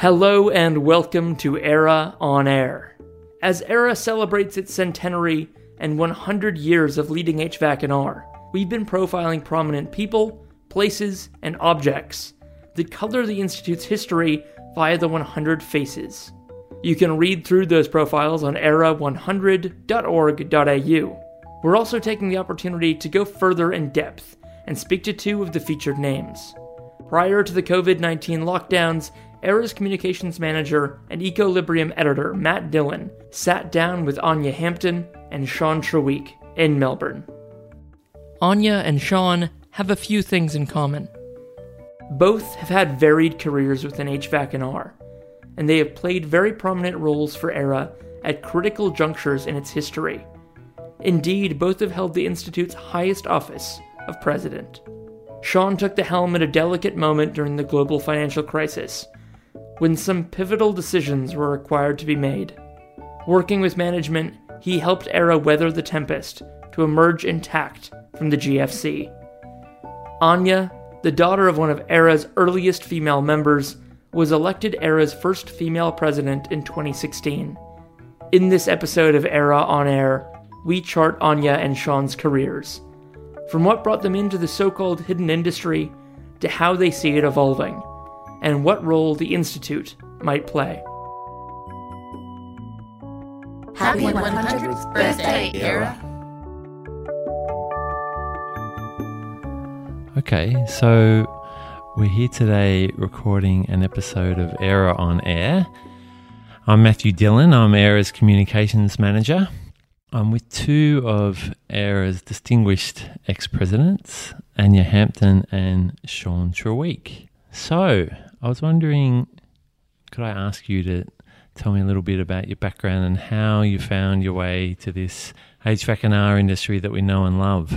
Hello and welcome to AIRAH on Air. As AIRAH celebrates its centenary and 100 years of leading HVAC and R, we've been profiling prominent people, places, and objects that color the Institute's history via the 100 Faces. You can read through those profiles on airah100.org.au. We're also taking the opportunity to go further in depth and speak to two of the featured names. Prior to the COVID 19 lockdowns, AIRAH's communications manager and Ecolibrium editor Matt Dillon sat down with Ania Hampton and Sean Treweek in Melbourne. Ania and Sean have a few things in common. Both have had varied careers within HVAC and R, and they have played very prominent roles for AIRAH at critical junctures in its history. Indeed, both have held the Institute's highest office of president. Sean took the helm at a delicate moment during the global financial crisis when some pivotal decisions were required to be made. Working with management, he helped AIRAH weather the tempest to emerge intact from the GFC. Ania, the daughter of one of AIRAH's earliest female members, was elected AIRAH's first female president in 2016. In this episode of AIRAH on Air, we chart Ania and Sean's careers. From what brought them into the so called hidden industry to how they see it evolving and what role the Institute might play. Happy 100th birthday, AIRAH. Okay, so we're here today recording an episode of AIRAH on Air. I'm Matthew Dillon, I'm AIRAH's communications manager. I'm with two of AIRAH's distinguished ex presidents, Ania Hampton and Sean Treweek. So, I was wondering, could I ask you to tell me a little bit about your background and how you found your way to this HVAC and R industry that we know and love?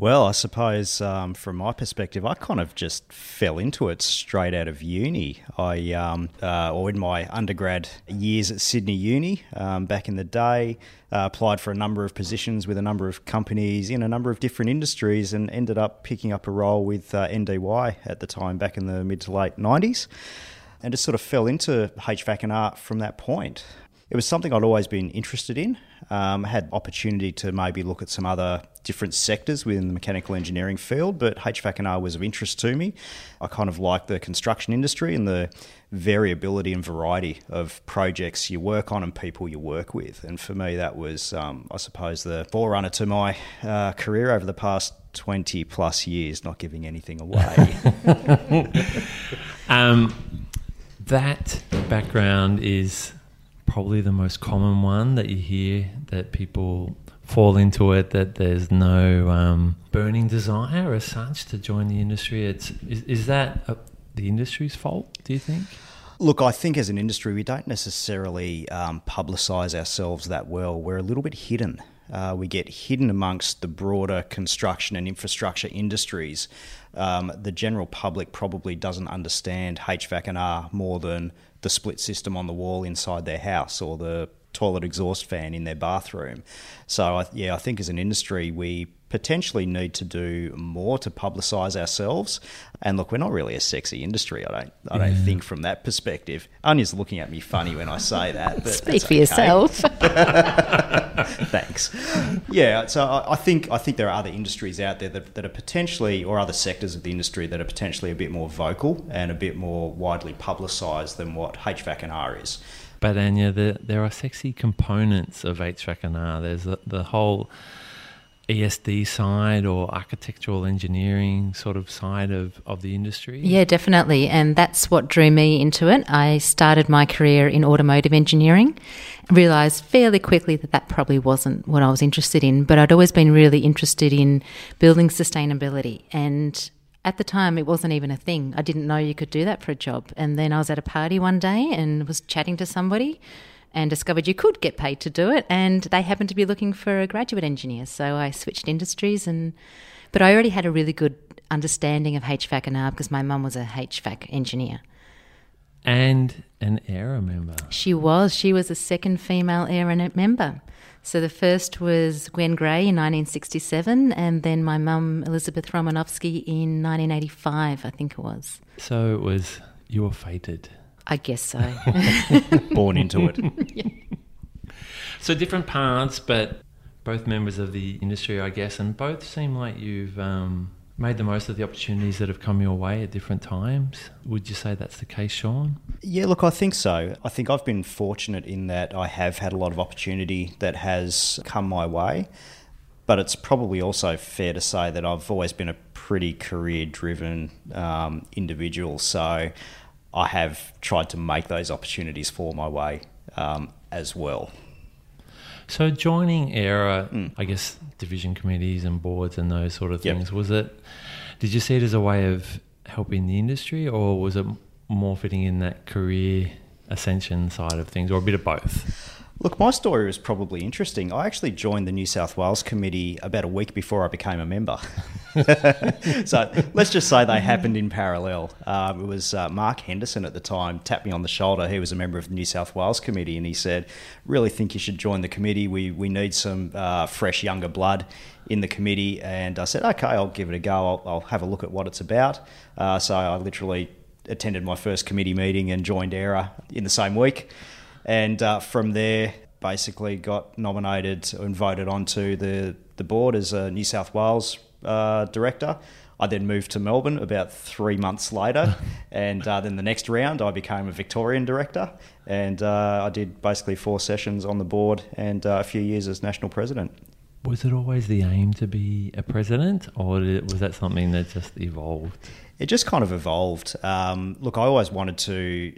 Well, I suppose um, from my perspective, I kind of just fell into it straight out of uni. I, um, uh, or in my undergrad years at Sydney Uni um, back in the day, uh, applied for a number of positions with a number of companies in a number of different industries and ended up picking up a role with uh, NDY at the time back in the mid to late 90s and just sort of fell into HVAC and R from that point. It was something I'd always been interested in. Um, had opportunity to maybe look at some other different sectors within the mechanical engineering field, but HVAC and R was of interest to me. I kind of like the construction industry and the variability and variety of projects you work on and people you work with. And for me, that was, um, I suppose, the forerunner to my uh, career over the past 20 plus years, not giving anything away. um, that background is probably the most common one that you hear that people fall into it that there's no um, burning desire as such to join the industry it's is, is that a, the industry's fault do you think Look, I think as an industry, we don't necessarily um, publicise ourselves that well. We're a little bit hidden. Uh, we get hidden amongst the broader construction and infrastructure industries. Um, the general public probably doesn't understand HVAC and R more than the split system on the wall inside their house or the toilet exhaust fan in their bathroom. So, yeah, I think as an industry, we potentially need to do more to publicise ourselves. And look, we're not really a sexy industry. I don't. I don't yeah. think from that perspective. Ania's looking at me funny when I say that. But Speak for okay. yourself. Thanks. Yeah. So I, I, think I think there are other industries out there that, that are potentially, or other sectors of the industry that are potentially a bit more vocal and a bit more widely publicised than what HVAC and R is. But Ania, the, there are sexy components of HVAC and R. There's the, the whole ESD side or architectural engineering sort of side of, of the industry? Yeah, definitely. And that's what drew me into it. I started my career in automotive engineering, realised fairly quickly that that probably wasn't what I was interested in, but I'd always been really interested in building sustainability. And at the time, it wasn't even a thing. I didn't know you could do that for a job. And then I was at a party one day and was chatting to somebody and discovered you could get paid to do it. And they happened to be looking for a graduate engineer. So I switched industries and, but I already had a really good understanding of HVAC and R because my mum was a HVAC engineer. And an AIRAH member. She was. She was the second female AIRAH member. So the first was Gwen Gray in 1967, and then my mum, Elizabeth Romanovsky, in 1985, I think it was. So it was, you were fated. I guess so. Born into it. So different paths, but both members of the industry, I guess, and both seem like you've um, made the most of the opportunities that have come your way at different times. Would you say that's the case, Sean? Yeah, look, I think so. I think I've been fortunate in that I have had a lot of opportunity that has come my way. But it's probably also fair to say that I've always been a pretty career driven um, individual. So I have tried to make those opportunities for my way um, as well. So joining AIRAH, mm. I guess division committees and boards and those sort of things, yep. was it? Did you see it as a way of helping the industry, or was it more fitting in that career ascension side of things, or a bit of both? Look, my story was probably interesting. I actually joined the New South Wales Committee about a week before I became a member. so let's just say they happened in parallel. Um, it was uh, Mark Henderson at the time tapped me on the shoulder. He was a member of the New South Wales Committee, and he said, "Really think you should join the committee. We we need some uh, fresh, younger blood." In the committee, and I said, okay, I'll give it a go. I'll, I'll have a look at what it's about. Uh, so I literally attended my first committee meeting and joined AIRAH in the same week and uh, from there basically got nominated and voted onto the, the board as a New South Wales uh, director. I then moved to Melbourne about three months later, and uh, then the next round I became a Victorian director, and uh, I did basically four sessions on the board and uh, a few years as national president. Was it always the aim to be a president, or was that something that just evolved? It just kind of evolved. Um, look, I always wanted to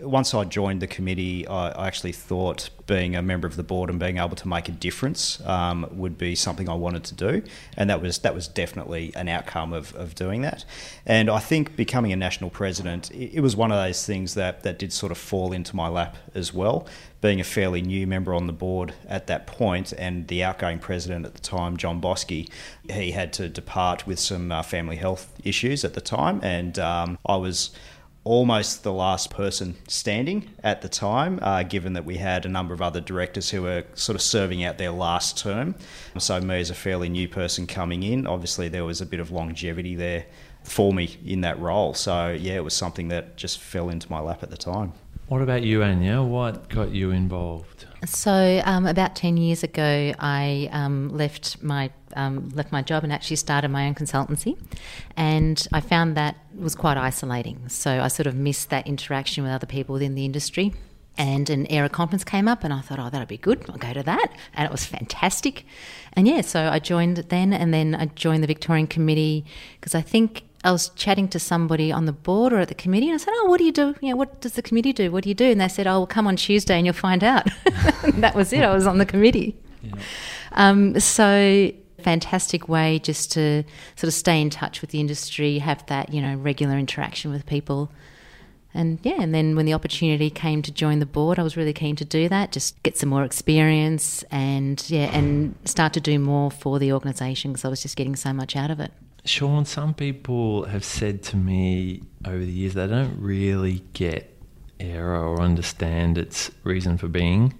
once I joined the committee, I, I, actually thought being a member of the board and being able to make a difference um, would be something I wanted to do, and that was that was definitely an outcome of, of doing that. And I think becoming a national president, it, it was one of those things that that did sort of fall into my lap as well. Being a fairly new member on the board at that point, and the outgoing president at the time, John Bosky, he had to depart with some uh, family health issues at the time, and um, I was almost the last person standing at the time, uh, given that we had a number of other directors who were sort of serving out their last term. So, me as a fairly new person coming in, obviously there was a bit of longevity there for me in that role. So, yeah, it was something that just fell into my lap at the time. What about you, Ania? What got you involved? So, um, about 10 years ago, I um, left my um, left my job and actually started my own consultancy. And I found that was quite isolating. So I sort of missed that interaction with other people within the industry. And an AIRAH conference came up, and I thought, oh, that'll be good. I'll go to that. And it was fantastic. And yeah, so I joined then, and then I joined the Victorian Committee because I think I was chatting to somebody on the board or at the committee, and I said, "Oh, what do you do? You know, what does the committee do? What do you do?" And they said, "Oh, well, come on Tuesday and you'll find out." that was it. I was on the committee. Yeah. Um, so fantastic way just to sort of stay in touch with the industry, have that, you know, regular interaction with people. And yeah, and then when the opportunity came to join the board, I was really keen to do that, just get some more experience and yeah, and start to do more for the organisation because I was just getting so much out of it. Sean, some people have said to me over the years they don't really get AIRAH or understand its reason for being.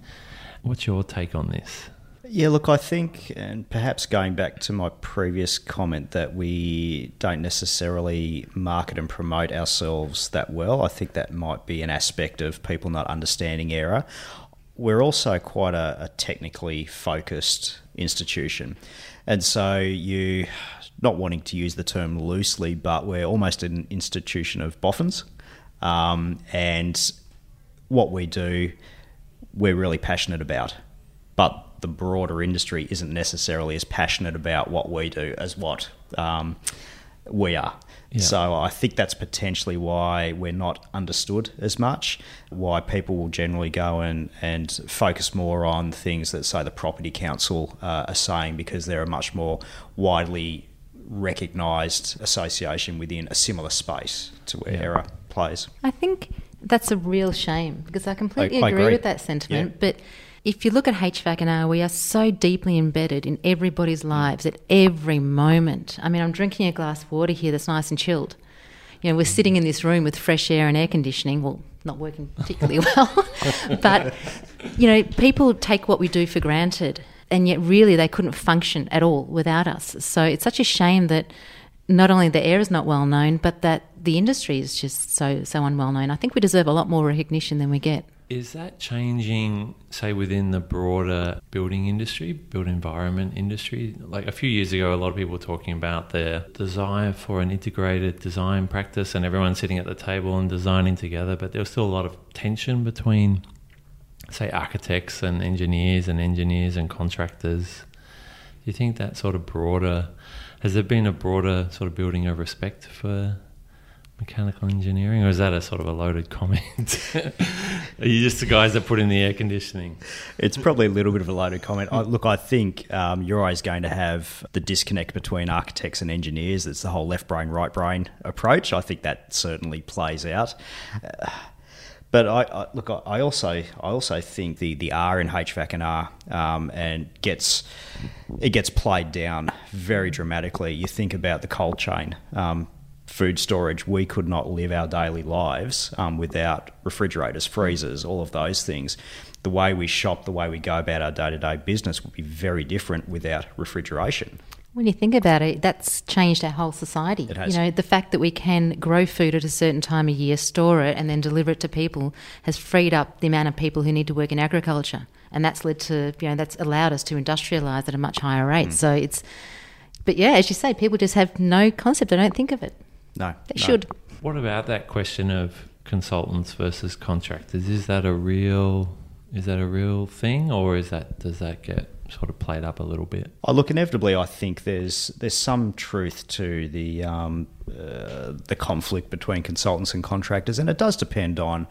What's your take on this? Yeah, look, I think, and perhaps going back to my previous comment that we don't necessarily market and promote ourselves that well, I think that might be an aspect of people not understanding AIRAH. We're also quite a, a technically focused institution. And so you, not wanting to use the term loosely, but we're almost an institution of boffins. Um, and what we do, we're really passionate about. But the broader industry isn't necessarily as passionate about what we do as what um, we are. Yeah. So I think that's potentially why we're not understood as much, why people will generally go and, and focus more on things that, say, the Property Council uh, are saying because they're a much more widely recognised association within a similar space to where yeah. AIRAH plays. I think that's a real shame because I completely I, I agree, agree, with that sentiment. Yeah. But if you look at HVAC and R, we are so deeply embedded in everybody's mm. lives at every moment. I mean, I'm drinking a glass of water here that's nice and chilled. You know, we're sitting mm. in this room with fresh air and air conditioning. Well, not working particularly well, but you know, people take what we do for granted, and yet really they couldn't function at all without us. So it's such a shame that not only the air is not well known, but that the industry is just so so unwell known. I think we deserve a lot more recognition than we get. Is that changing, say, within the broader building industry, built environment industry? Like a few years ago, a lot of people were talking about their desire for an integrated design practice and everyone sitting at the table and designing together, but there was still a lot of tension between, say, architects and engineers and engineers and contractors. Do you think that sort of broader, has there been a broader sort of building of respect for mechanical engineering, or is that a sort of a loaded comment? Are you just the guys that put in the air conditioning? It's probably a little bit of a loaded comment. I, look, I think um, you're always going to have the disconnect between architects and engineers. It's the whole left brain, right brain approach. I think that certainly plays out. Uh, but I, I, look, I also I also think the, the R in HVAC and R um, and gets it gets played down very dramatically. You think about the cold chain. Um, food storage, we could not live our daily lives um, without refrigerators, freezers, all of those things. The way we shop, the way we go about our day to day business would be very different without refrigeration. When you think about it, that's changed our whole society. It has. You know, the fact that we can grow food at a certain time of year, store it, and then deliver it to people has freed up the amount of people who need to work in agriculture, and that's led to you know that's allowed us to industrialize at a much higher rate. Mm. So it's, but yeah, as you say, people just have no concept. They don't think of it. No, they no. should. What about that question of consultants versus contractors? Is that a real is that a real thing, or is that does that get sort of played up a little bit? Oh, look, inevitably, I think there's there's some truth to the um, uh, the conflict between consultants and contractors, and it does depend on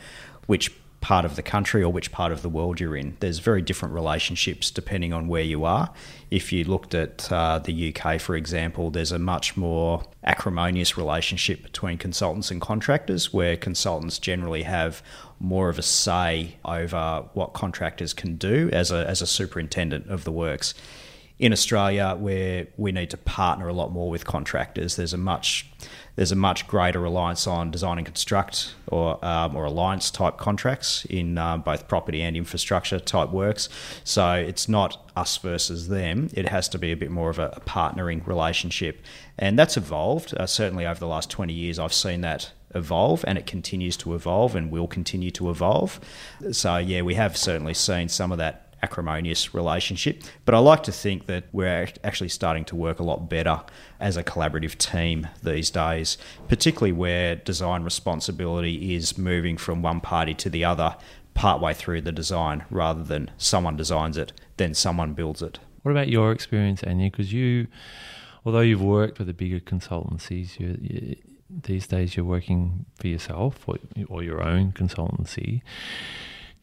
which part of the country or which part of the world you're in. There's very different relationships depending on where you are. If you looked at uh, the UK, for example, there's a much more acrimonious relationship between consultants and contractors, where consultants generally have more of a say over what contractors can do as a, as a superintendent of the works in Australia, where we need to partner a lot more with contractors, there's a much there's a much greater reliance on design and construct or um, or alliance type contracts in um, both property and infrastructure type works. So it's not us versus them. It has to be a bit more of a, a partnering relationship, and that's evolved. Uh, certainly over the last twenty years, I've seen that evolve and it continues to evolve and will continue to evolve. So, yeah, we have certainly seen some of that acrimonious relationship. But I like to think that we're actually starting to work a lot better as a collaborative team these days, particularly where design responsibility is moving from one party to the other partway through the design rather than someone designs it, then someone builds it. What about your experience, Ania? Because you, although you've worked with the bigger consultancies, you, you, these days you're working for yourself or, or your own consultancy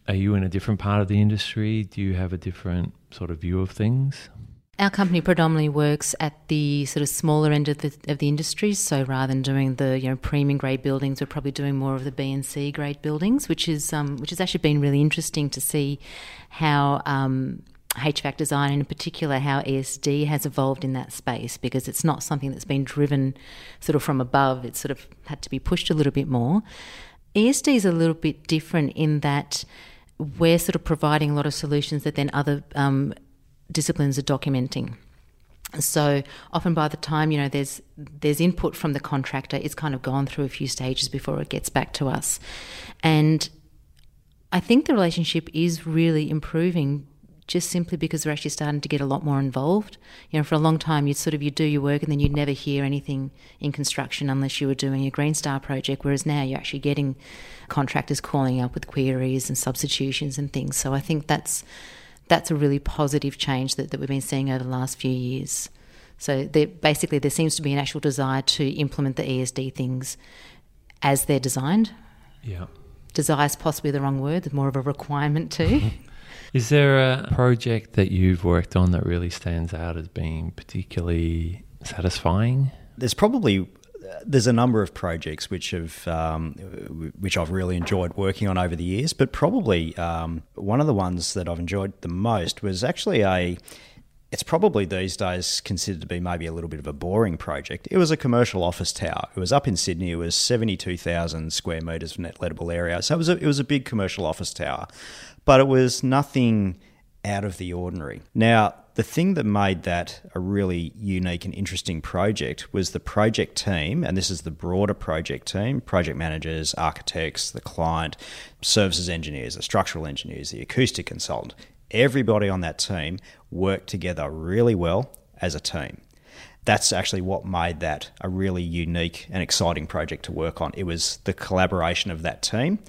are you in a different part of the industry? Do you have a different sort of view of things? Our company predominantly works at the sort of smaller end of the of the industry. So rather than doing the you know premium grade buildings, we're probably doing more of the B and C grade buildings, which is um, which has actually been really interesting to see how. Um, HVAC design, and in particular, how ESD has evolved in that space because it's not something that's been driven sort of from above. It's sort of had to be pushed a little bit more. ESD is a little bit different in that we're sort of providing a lot of solutions that then other um, disciplines are documenting. So often by the time you know there's there's input from the contractor, it's kind of gone through a few stages before it gets back to us, and I think the relationship is really improving just simply because we're actually starting to get a lot more involved. You know, for a long time, you'd sort of you do your work and then you'd never hear anything in construction unless you were doing a Green Star project. Whereas now you're actually getting contractors calling up with queries and substitutions and things. So I think that's that's a really positive change that, that we've been seeing over the last few years. So there, basically, there seems to be an actual desire to implement the ESD things as they're designed. Yeah. Desire is possibly the wrong word. More of a requirement too. Is there a project that you've worked on that really stands out as being particularly satisfying? There's probably there's a number of projects which have um, which I've really enjoyed working on over the years, but probably um, one of the ones that I've enjoyed the most was actually a. It's probably these days considered to be maybe a little bit of a boring project. It was a commercial office tower. It was up in Sydney. It was seventy two thousand square meters of net lettable area. So it was a, it was a big commercial office tower but it was nothing out of the ordinary. Now, the thing that made that a really unique and interesting project was the project team, and this is the broader project team project managers, architects, the client, services engineers, the structural engineers, the acoustic consultant. Everybody on that team worked together really well as a team. That's actually what made that a really unique and exciting project to work on. It was the collaboration of that team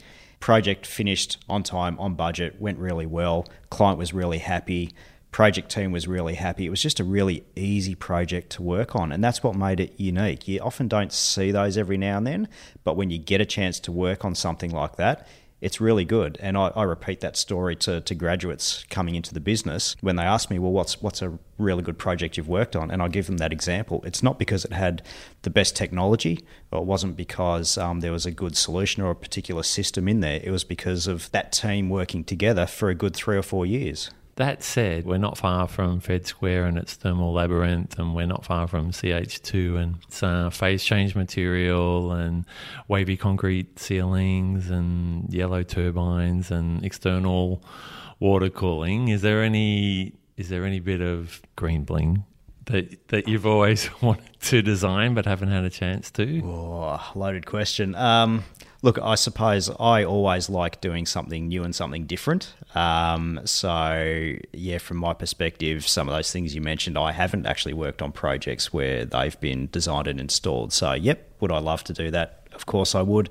project finished on time, on budget, went really well. Client was really happy. Project team was really happy. It was just a really easy project to work on, and that's what made it unique. You often don't see those every now and then, but when you get a chance to work on something like that, it's really good. And I, I, repeat that story to, to graduates coming into the business when they ask me, well, what's, what's a really good project you've worked on? And I give them that example. It's not because it had the best technology, or it wasn't because um, there was a good solution or a particular system in there. It was because of that team working together for a good three or four years. That said, we're not far from Fed Square and its thermal labyrinth, and we're not far from CH2 and its uh, phase change material and wavy concrete ceilings and yellow turbines and external water cooling. Is there any is there any bit of green bling that that you've always wanted to design but haven't had a chance to? Oh, loaded question. Um, Look, I suppose I always like doing something new and something different. Um, so, yeah, from my perspective, some of those things you mentioned, I haven't actually worked on projects where they've been designed and installed. So, yep, would I love to do that? Of course, I would.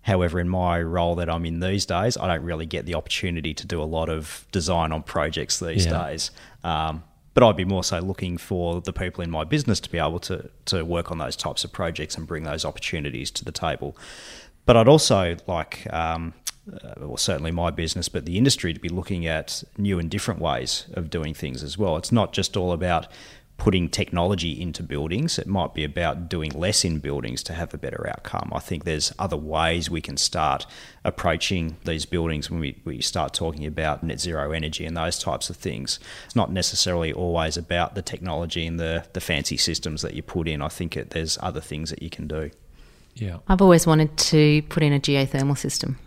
However, in my role that I'm in these days, I don't really get the opportunity to do a lot of design on projects these yeah. days. Um, but I'd be more so looking for the people in my business to be able to to work on those types of projects and bring those opportunities to the table. But I'd also like, um, uh, well, certainly my business, but the industry to be looking at new and different ways of doing things as well. It's not just all about putting technology into buildings. It might be about doing less in buildings to have a better outcome. I think there's other ways we can start approaching these buildings when we, we start talking about net zero energy and those types of things. It's not necessarily always about the technology and the, the fancy systems that you put in. I think it, there's other things that you can do. Yeah. I've always wanted to put in a geothermal system.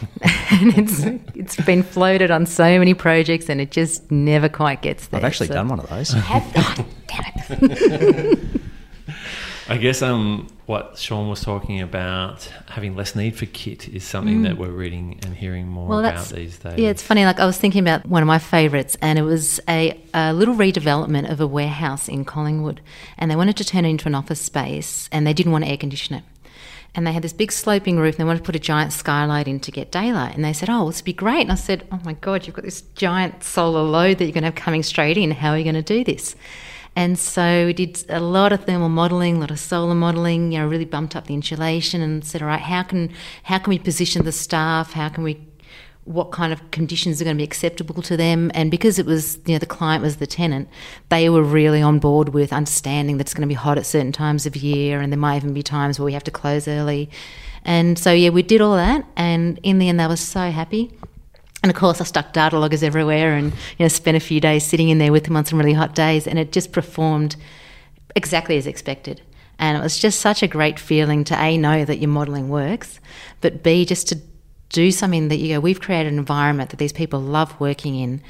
and it's it's been floated on so many projects and it just never quite gets there. I've actually so. done one of those. I have, oh, damn it. I guess um, what Sean was talking about, having less need for kit, is something mm. that we're reading and hearing more well, about these days. Yeah, it's funny. Like I was thinking about one of my favourites, and it was a, a, little redevelopment of a warehouse in Collingwood, and they wanted to turn it into an office space, and they didn't want to air condition it and they had this big sloping roof and they wanted to put a giant skylight in to get daylight. And they said, Oh, this would be great. And I said, Oh my God, you've got this giant solar load that you're going to have coming straight in. How are you going to do this? And so we did a lot of thermal modelling, a lot of solar modelling, you know, really bumped up the insulation and said, all right, how can how can we position the staff? How can we what kind of conditions are going to be acceptable to them. And because it was, you know, the client was the tenant, they were really on board with understanding that it's going to be hot at certain times of year and there might even be times where we have to close early. And so, yeah, we did all that. And in the end, they were so happy. And of course, I stuck data loggers everywhere and, you know, spent a few days sitting in there with them on some really hot days. And it just performed exactly as expected. And it was just such a great feeling to A, know that your modelling works, but B, just to do something that you go, we've created an environment that these people love working in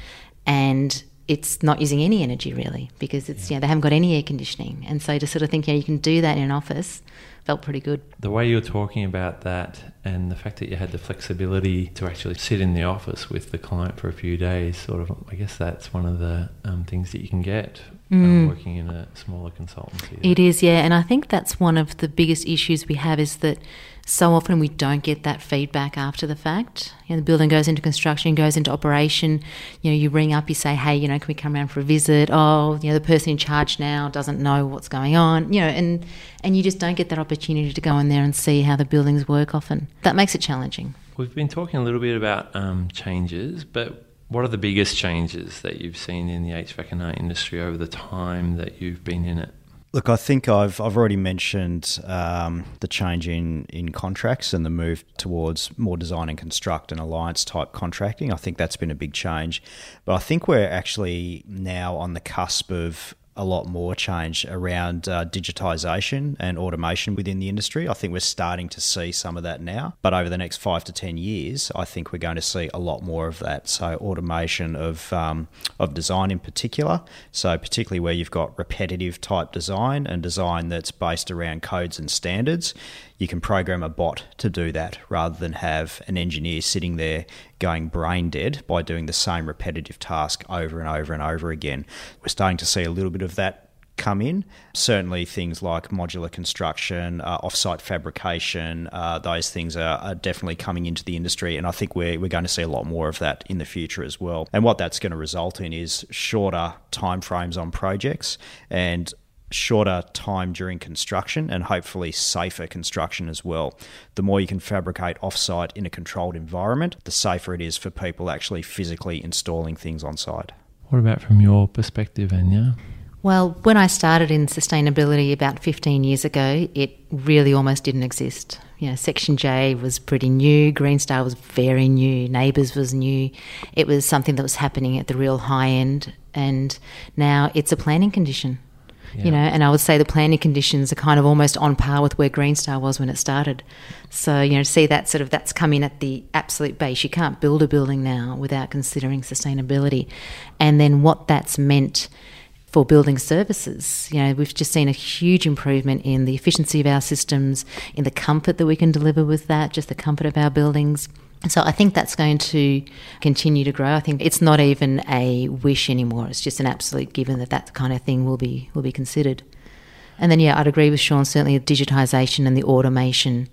and it's not using any energy really because it's yeah. you know they haven't got any air conditioning and so to sort of think yeah you can do that in an office felt pretty good the way you're talking about that and the fact that you had the flexibility to actually sit in the office with the client for a few days sort of i guess that's one of the um, things that you can get mm. working in a smaller consultancy it is yeah and i think that's one of the biggest issues we have is that so often we don't get that feedback after the fact. You know, the building goes into construction, goes into operation. You know, you ring up, you say, "Hey, you know, can we come around for a visit?" Oh, you know, the person in charge now doesn't know what's going on. You know, and and you just don't get that opportunity to go in there and see how the buildings work. Often that makes it challenging. We've been talking a little bit about um, changes, but what are the biggest changes that you've seen in the HVAC and industry over the time that you've been in it? Look, I think I've I've already mentioned um, the change in, in contracts and the move towards more design and construct and alliance type contracting. I think that's been a big change, but I think we're actually now on the cusp of a lot more change around uh, digitisation and automation within the industry. I think we're starting to see some of that now, but over the next five to ten years, I think we're going to see a lot more of that. So automation of um, of design in particular. So particularly where you've got repetitive type design and design that's based around codes and standards, you can program a bot to do that rather than have an engineer sitting there going brain dead by doing the same repetitive task over and over and over again. We're starting to see a little bit of that come in. Certainly, things like modular construction, uh, offsite fabrication, uh, those things are, are, definitely coming into the industry. And I think we're, we're going to see a lot more of that in the future as well. And what that's going to result in is shorter timeframes on projects and shorter time during construction and hopefully safer construction as well. The more you can fabricate offsite in a controlled environment, the safer it is for people actually physically installing things on site. What about from your perspective, Ania? Well, when I started in sustainability about 15 years ago, it really almost didn't exist. You know, Section J was pretty new, Green Star was very new, NABERS was new. It was something that was happening at the real high end, and now it's a planning condition. You know, and I would say the planning conditions are kind of almost on par with where Green Star was when it started. So, you know, see that sort of that's come in at the absolute base. You can't build a building now without considering sustainability. And then what that's meant for building services. You know, we've just seen a huge improvement in the efficiency of our systems, in the comfort that we can deliver with that, just the comfort of our buildings. So I think that's going to continue to grow. I think it's not even a wish anymore. It's just an absolute given that that kind of thing will be will be considered. And then yeah, I'd agree with Sean. Certainly, the digitisation and the automation.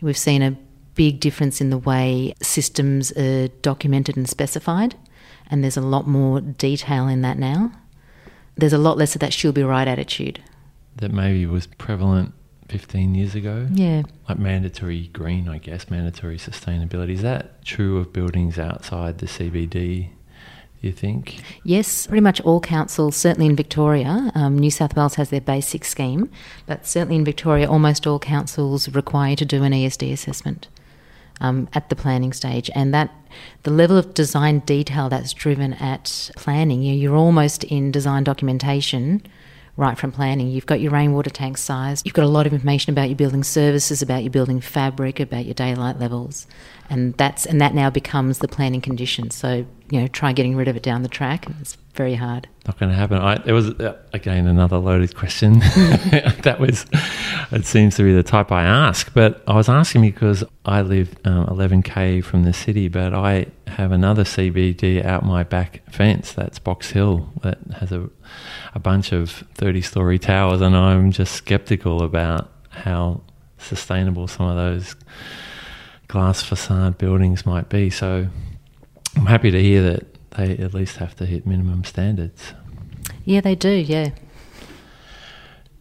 We've seen a big difference in the way systems are documented and specified, and there's a lot more detail in that now. There's a lot less of that she'll be right attitude. That maybe was prevalent 15 years ago. Yeah. Like mandatory green, I guess, mandatory sustainability. Is that true of buildings outside the CBD? Do you think? Yes, pretty much all councils, certainly in Victoria. Um, New South Wales has their BASIX scheme, but certainly in Victoria, almost all councils require you to do an ESD assessment um, at the planning stage. And that the level of design detail that's driven at planning, you're almost in design documentation right from planning. You've got your rainwater tank size, you've got a lot of information about your building services, about your building fabric, about your daylight levels, and that's and that now becomes the planning condition. So you know, try getting rid of it down the track. It's very hard. Not going to happen. I, there was uh, again another loaded question. that was, it seems to be the type I ask, but I was asking because I live um, 11k from the city, but I have another CBD out my back fence. That's Box Hill that has a a bunch of 30 story towers, and I'm just skeptical about how sustainable some of those glass facade buildings might be. So I'm happy to hear that they at least have to hit minimum standards. Yeah, they do, yeah.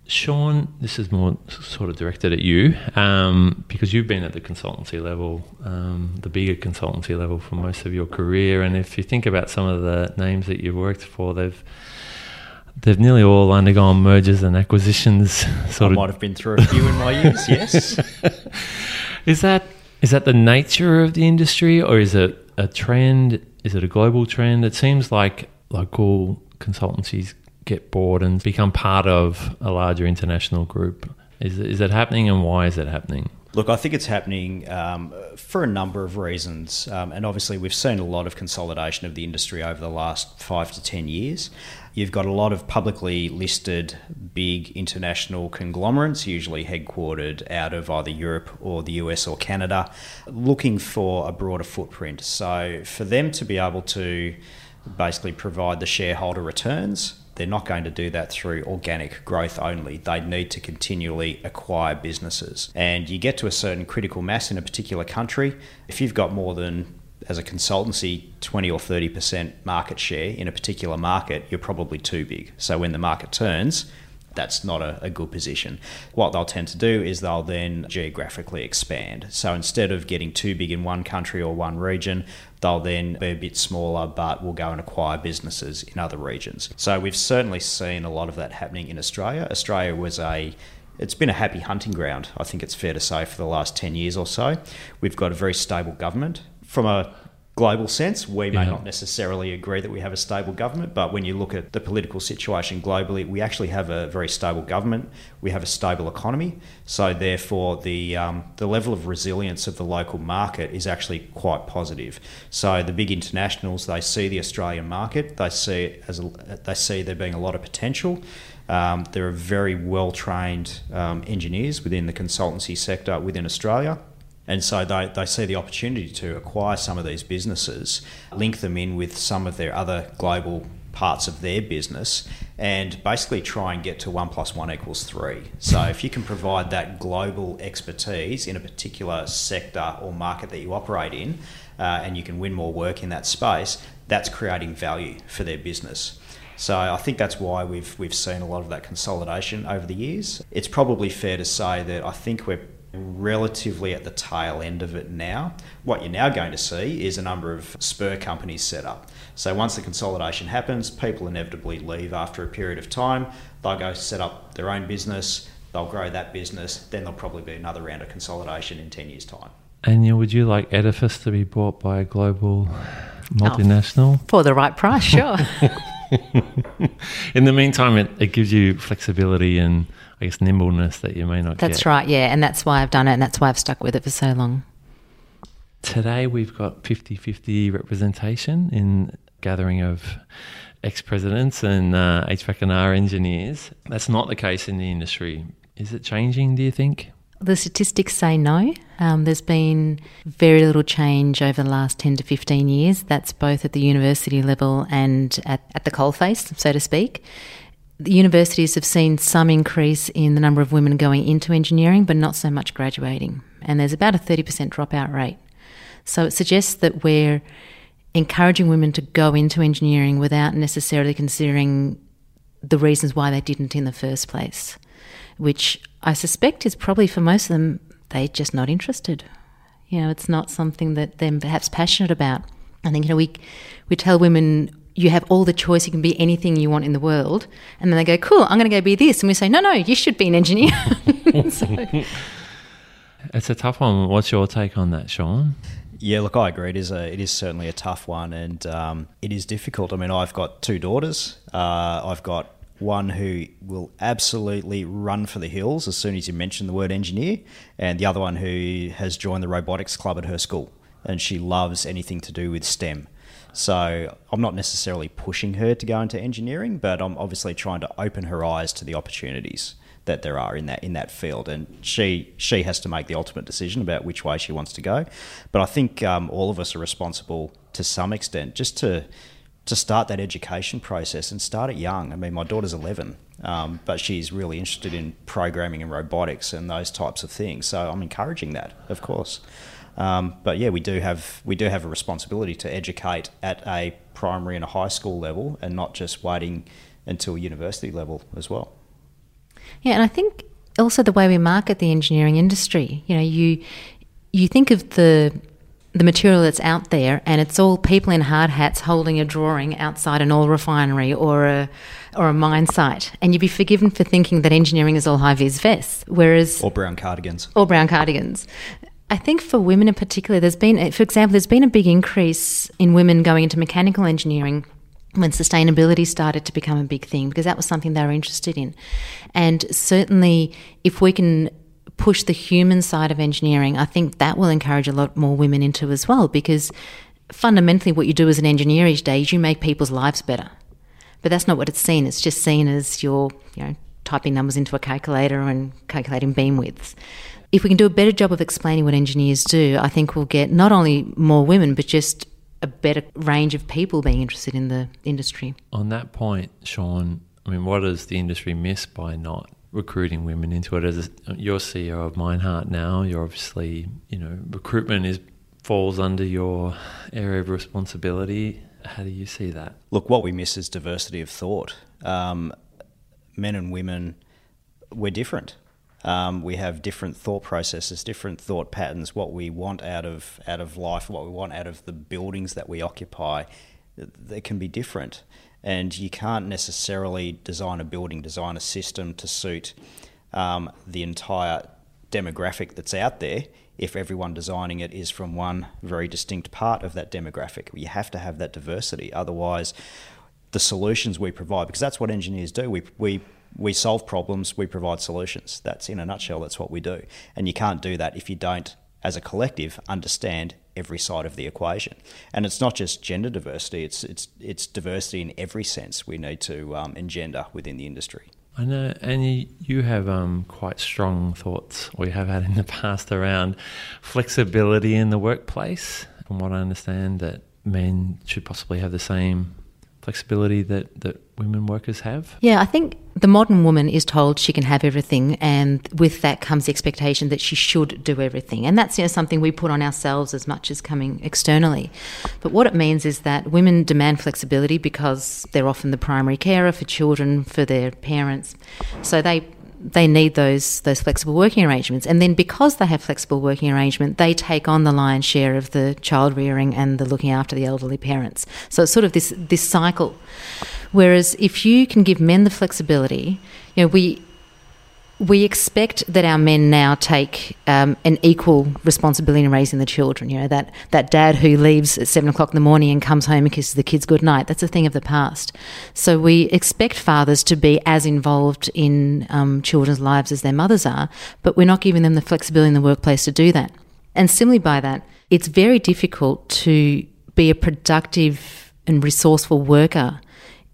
Sean, this is more sort of directed at you um, because you've been at the consultancy level, um, the bigger consultancy level for most of your career. And if you think about some of the names that you've worked for, they've they've nearly all undergone mergers and acquisitions. Sort I of. might have been through a few in my years. Yes. is that is that the nature of the industry, or is it a trend? Is it a global trend? It seems like local consultancies get bored and become part of a larger international group. Is is it happening, and why is it happening? Look, I think it's happening um, for a number of reasons. Um, and obviously, we've seen a lot of consolidation of the industry over the last five to 10 years. You've got a lot of publicly listed big international conglomerates, usually headquartered out of either Europe or the US or Canada, looking for a broader footprint. So, for them to be able to basically provide the shareholder returns, they're not going to do that through organic growth only. They need to continually acquire businesses. And you get to a certain critical mass in a particular country. If you've got more than as a consultancy 20 or 30% market share in a particular market, you're probably too big. So when the market turns, that's not a, a, good position. What they'll tend to do is they'll then geographically expand. So instead of getting too big in one country or one region, they'll then be a bit smaller but will go and acquire businesses in other regions. So we've certainly seen a lot of that happening in Australia. Australia was a it's been a happy hunting ground, I think it's fair to say, for the last 10 years or so. We've got a very stable government from a global sense. We may Yeah. not necessarily agree that we have a stable government, but when you look at the political situation globally, we actually have a very stable government. We have a stable economy. So therefore, the um, the level of resilience of the local market is actually quite positive. So the big internationals they see the Australian market, they see it as a, they see there being a lot of potential. Um, there are very well trained um, engineers within the consultancy sector within Australia. And so they, they see the opportunity to acquire some of these businesses, link them in with some of their other global parts of their business, and basically try and get to one plus one equals three. So if you can provide that global expertise in a particular sector or market that you operate in, uh, and you can win more work in that space, that's creating value for their business. So I think that's why we've we've seen a lot of that consolidation over the years. It's probably fair to say that I think we're relatively at the tail end of it now. What you're now going to see is a number of spur companies set up. So once the consolidation happens, people inevitably leave after a period of time. They'll go set up their own business, they'll grow that business, then there'll probably be another round of consolidation in 10 years' time. Ania, would you like Edefice to be bought by a global multinational? Oh, for the right price, sure. In the meantime, it, it gives you flexibility and I guess nimbleness that you may not that's get. right, yeah. And that's why I've done it and that's why I've stuck with it for so long. Today we've got 50-50 representation in gathering of ex-presidents and uh, HVAC and R engineers. That's not the case in the industry. Is it changing, do you think? The statistics say no. Um, there's been very little change over the last 10 to 15 years. That's both at the university level and at, at the coalface, so to speak. The universities have seen some increase in the number of women going into engineering, but not so much graduating. And there's about a 30% dropout rate. So it suggests that we're encouraging women to go into engineering without necessarily considering the reasons why they didn't in the first place, which I suspect is probably for most of them, they're just not interested. You know, it's not something that they're perhaps passionate about. I think, you know, we, we tell women, you have all the choice, you can be anything you want in the world. And then they go, cool, I'm going to go be this. And we say, no, no, you should be an engineer. so, It's a tough one. What's your take on that, Sean? Yeah, look, I agree. It is a, it is certainly a tough one, and um, it is difficult. I mean, I've got two daughters. Uh, I've got one who will absolutely run for the hills as soon as you mention the word engineer, and the other one who has joined the robotics club at her school, and she loves anything to do with STEM. So I'm not necessarily pushing her to go into engineering, but I'm obviously trying to open her eyes to the opportunities that there are in that in that field, and she she has to make the ultimate decision about which way she wants to go. But I think um, all of us are responsible to some extent just to to start that education process and start it young. I mean, my daughter's 11, um, but she's really interested in programming and robotics and those types of things. So I'm encouraging that, of course. Um, but yeah, we do have we do have a responsibility to educate at a primary and a high school level, and not just waiting until university level as well. Yeah, and I think also the way we market the engineering industry. You know, you you think of the the material that's out there, and it's all people in hard hats holding a drawing outside an oil refinery or a or a mine site, and you'd be forgiven for thinking that engineering is all high vis vests, whereas Or brown cardigans. or brown cardigans. I think for women in particular, there's been, for example, there's been a big increase in women going into mechanical engineering when sustainability started to become a big thing because that was something they were interested in. And certainly, if we can push the human side of engineering, I think that will encourage a lot more women into as well because fundamentally, what you do as an engineer each day is you make people's lives better. But that's not what it's seen. It's just seen as you're, you know, typing numbers into a calculator and calculating beam widths. If we can do a better job of explaining what engineers do, I think we'll get not only more women, but just a better range of people being interested in the industry. On that point, Sean, I mean, what does the industry miss by not recruiting women into it? As a, you're CEO of Meinhardt now, you're obviously, you know, recruitment is falls under your area of responsibility. How do you see that? Look, what we miss is diversity of thought. Um, men and women, we're different. Um, we have different thought processes, different thought patterns. What we want out of out of life, what we want out of the buildings that we occupy, they can be different. And you can't necessarily design a building, design a system to suit um, the entire demographic that's out there if everyone designing it is from one very distinct part of that demographic. You have to have that diversity. Otherwise, the solutions we provide, because that's what engineers do, we, we, we solve problems, we provide solutions. That's in a nutshell, that's what we do. And you can't do that if you don't, as a collective, understand every side of the equation. And it's not just gender diversity, it's, it's, it's diversity in every sense we need to um, engender within the industry. I know, and you, you have um, quite strong thoughts, or you have had in the past around flexibility in the workplace. From what I understand, that men should possibly have the same flexibility that, that women workers have? Yeah, I think the modern woman is told she can have everything, and with that comes the expectation that she should do everything. And that's you know, something we put on ourselves as much as coming externally. But what it means is that women demand flexibility because they're often the primary carer for children, for their parents. So they they need those those flexible working arrangements. And then because they have flexible working arrangement, they take on the lion's share of the child rearing and the looking after the elderly parents. So it's sort of this this cycle. Whereas if you can give men the flexibility, you know, we we expect that our men now take um, an equal responsibility in raising the children. You know that that dad who leaves at seven o'clock in the morning and comes home and kisses the kids good night. That's a thing of the past. So we expect fathers to be as involved in um, children's lives as their mothers are, but we're not giving them the flexibility in the workplace to do that. And similarly, by that, it's very difficult to be a productive and resourceful worker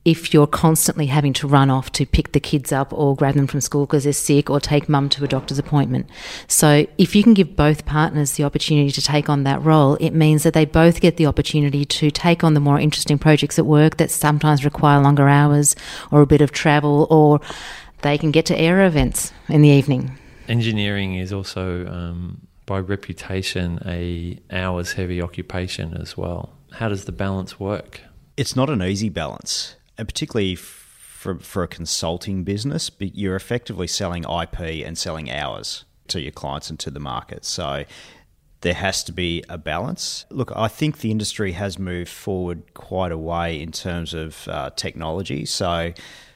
if you're constantly having to run off to pick the kids up or grab them from school because they're sick or take mum to a doctor's appointment. So, if you can give both partners the opportunity to take on that role, it means that they both get the opportunity to take on the more interesting projects at work that sometimes require longer hours or a bit of travel, or they can get to AIRAH events in the evening. Engineering is also, um, by reputation, a hours heavy occupation as well. How does the balance work? It's not an easy balance and particularly for, for a consulting business, you're effectively selling IP and selling hours to your clients and to the market. So there has to be a balance. Look, I think the industry has moved forward quite a way in terms of uh, technology. So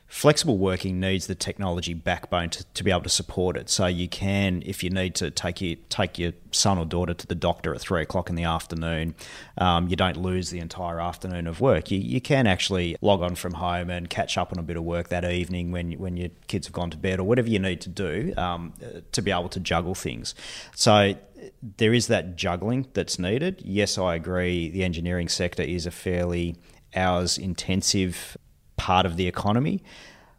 flexible working needs the technology backbone to, to be able to support it. So you can, if you need to take your take your son or daughter to the doctor at three o'clock in the afternoon, um, you don't lose the entire afternoon of work. You, you can actually log on from home and catch up on a bit of work that evening when when your kids have gone to bed or whatever you need to do um, to be able to juggle things. So there is that juggling that's needed. Yes, I agree. The engineering sector is a fairly hours intensive part of the economy.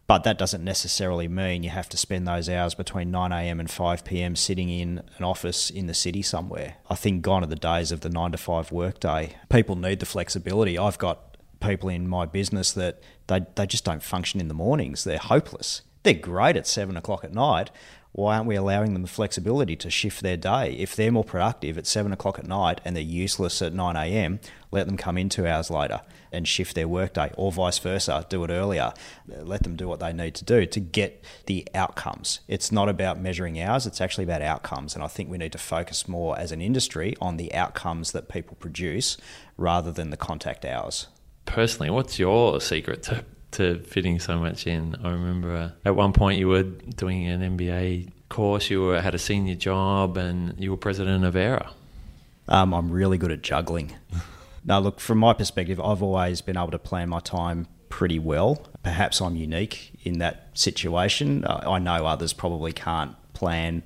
But that doesn't necessarily mean you have to spend those hours between 9am and 5pm sitting in an office in the city somewhere. I think gone are the days of the 9 to 5 workday. People need the flexibility. I've got people in my business that they, they just don't function in the mornings. They're hopeless. They're great at 7 o'clock at night. Why aren't we allowing them the flexibility to shift their day? If they're more productive at 7 o'clock at night and they're useless at 9am, let them come in two hours later and shift their workday, or vice versa, do it earlier. Let them do what they need to do to get the outcomes. It's not about measuring hours, it's actually about outcomes. And I think we need to focus more as an industry on the outcomes that people produce rather than the contact hours. Personally, what's your secret to, to fitting so much in? I remember uh, at one point you were doing an MBA course, you were, had a senior job, and you were president of AIRAH. Um, I'm really good at juggling. Now, look, from my perspective, I've always been able to plan my time pretty well. Perhaps I'm unique in that situation. I know others probably can't plan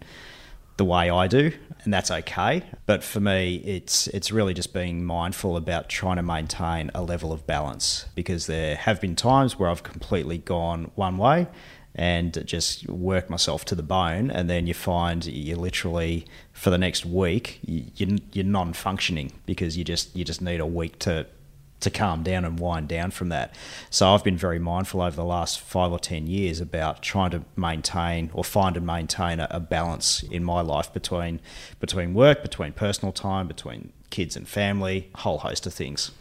the way I do, and that's okay. But for me, it's it's really just being mindful about trying to maintain a level of balance because there have been times where I've completely gone one way and just work myself to the bone, and then you find you're literally for the next week you, you're non-functioning because you just you just need a week to to calm down and wind down from that. So I've been very mindful over the last five or ten years about trying to maintain or find and maintain a, a balance in my life between between work, between personal time, between kids and family, a whole host of things.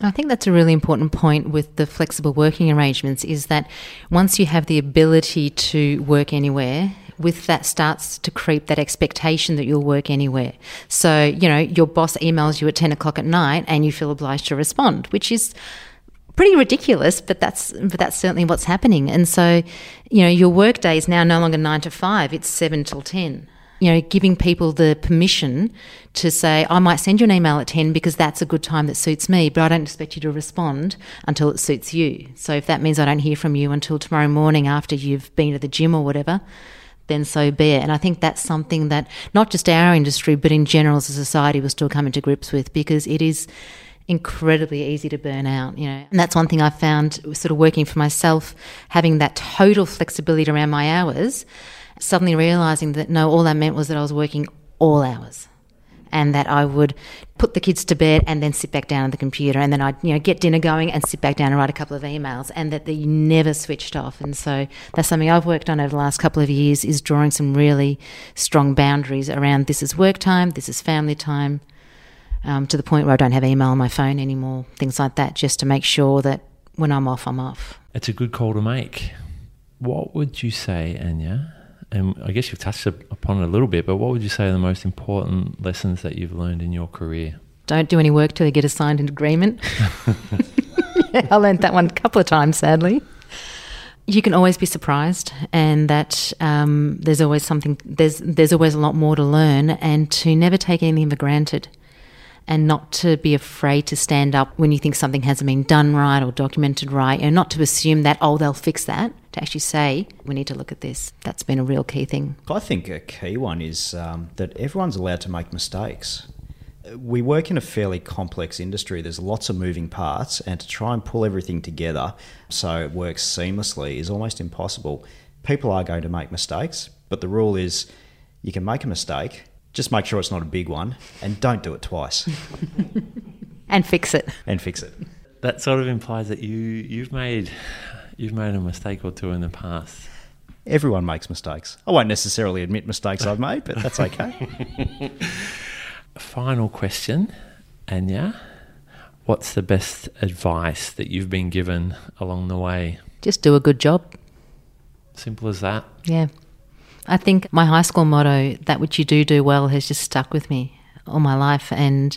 I think that's a really important point with the flexible working arrangements is that once you have the ability to work anywhere, with that starts to creep that expectation that you'll work anywhere. So, you know, your boss emails you at 10 o'clock at night and you feel obliged to respond, which is pretty ridiculous, but that's but that's certainly what's happening. And so, you know, your work day is now no longer nine to five; it's seven till ten. you know, giving people the permission to say, I might send you an email at 10 because that's a good time that suits me, but I don't expect you to respond until it suits you. So if that means I don't hear from you until tomorrow morning after you've been to the gym or whatever, then so be it. And I think that's something that not just our industry, but in general as a society, we're still coming to grips with because it is incredibly easy to burn out, you know. And that's one thing I found sort of working for myself, having that total flexibility around my hours suddenly realizing that no, all that meant was that I was working all hours and that I would put the kids to bed and then sit back down at the computer. And then I'd you know get dinner going and sit back down and write a couple of emails and that they never switched off. And so that's something I've worked on over the last couple of years is drawing some really strong boundaries around this is work time this is family time um, to the point where I don't have email on my phone anymore things like that just to make sure that when I'm off I'm off. It's a good call to make. What would you say Ania and I guess you've touched upon it a little bit, but what would you say are the most important lessons that you've learned in your career? Don't do any work till you get a signed agreement. I learned that one a couple of times, sadly. You can always be surprised, and that um, there's always something. There's there's always a lot more to learn, and to never take anything for granted and not to be afraid to stand up when you think something hasn't been done right or documented right, and not to assume that, oh, they'll fix that. To actually say, we need to look at this. That's been a real key thing. I think a key one is um, that everyone's allowed to make mistakes. We work in a fairly complex industry. There's lots of moving parts, and to try and pull everything together so it works seamlessly is almost impossible. People are going to make mistakes, but the rule is you can make a mistake just make sure it's not a big one and don't do it twice. and fix it. And fix it. That sort of implies that you you've made you've made a mistake or two in the past. Everyone makes mistakes. I won't necessarily admit mistakes I've made, but that's okay. Final question, Ania. What's the best advice that you've been given along the way? Just do a good job. Simple as that. Yeah. I think my high school motto, that which you do do well, has just stuck with me all my life. And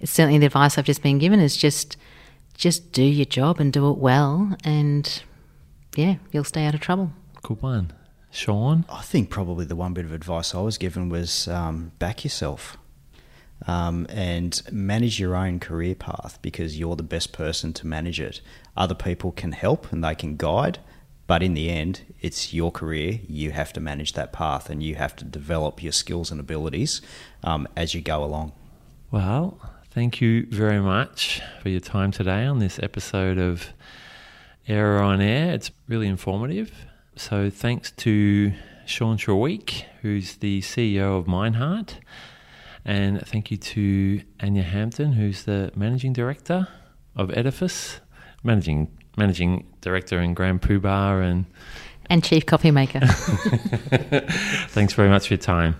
it's certainly the advice I've just been given is just just do your job and do it well and yeah, you'll stay out of trouble. Good one. Sean? I think probably the one bit of advice I was given was um, back yourself. Um, and manage your own career path because you're the best person to manage it. Other people can help and they can guide, but in the end, it's your career. You have to manage that path and you have to develop your skills and abilities um, as you go along. Well, thank you very much for your time today on this episode of AIRAH on Air. It's really informative. So, thanks to Sean Treweek, who's the CEO of Meinhardt. And thank you to Ania Hampton, who's the managing director of Edefice, managing managing director in Grand Poobah and and chief coffee maker. Thanks very much for your time.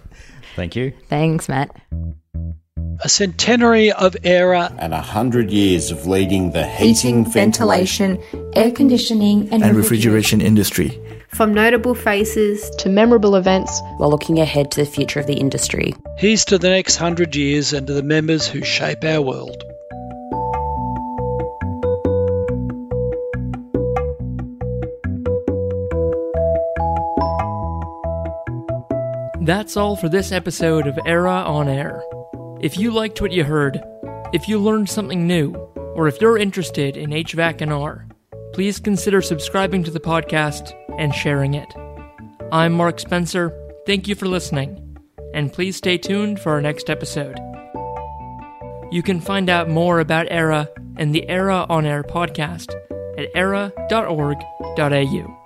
Thank you. Thanks, Matt. A centenary of AIRAH and a hundred years of leading the heating, heating ventilation, air conditioning, and, and refrigeration industry. From notable faces to memorable events, while looking ahead to the future of the industry. Here's to the next hundred years and to the members who shape our world. That's all for this episode of AIRAH on Air. If you liked what you heard, if you learned something new, or if you're interested in HVAC and R, please consider subscribing to the podcast and sharing it. I'm Mark Spencer. Thank you for listening, and please stay tuned for our next episode. You can find out more about AIRAH and the AIRAH on Air podcast at airah.org.au.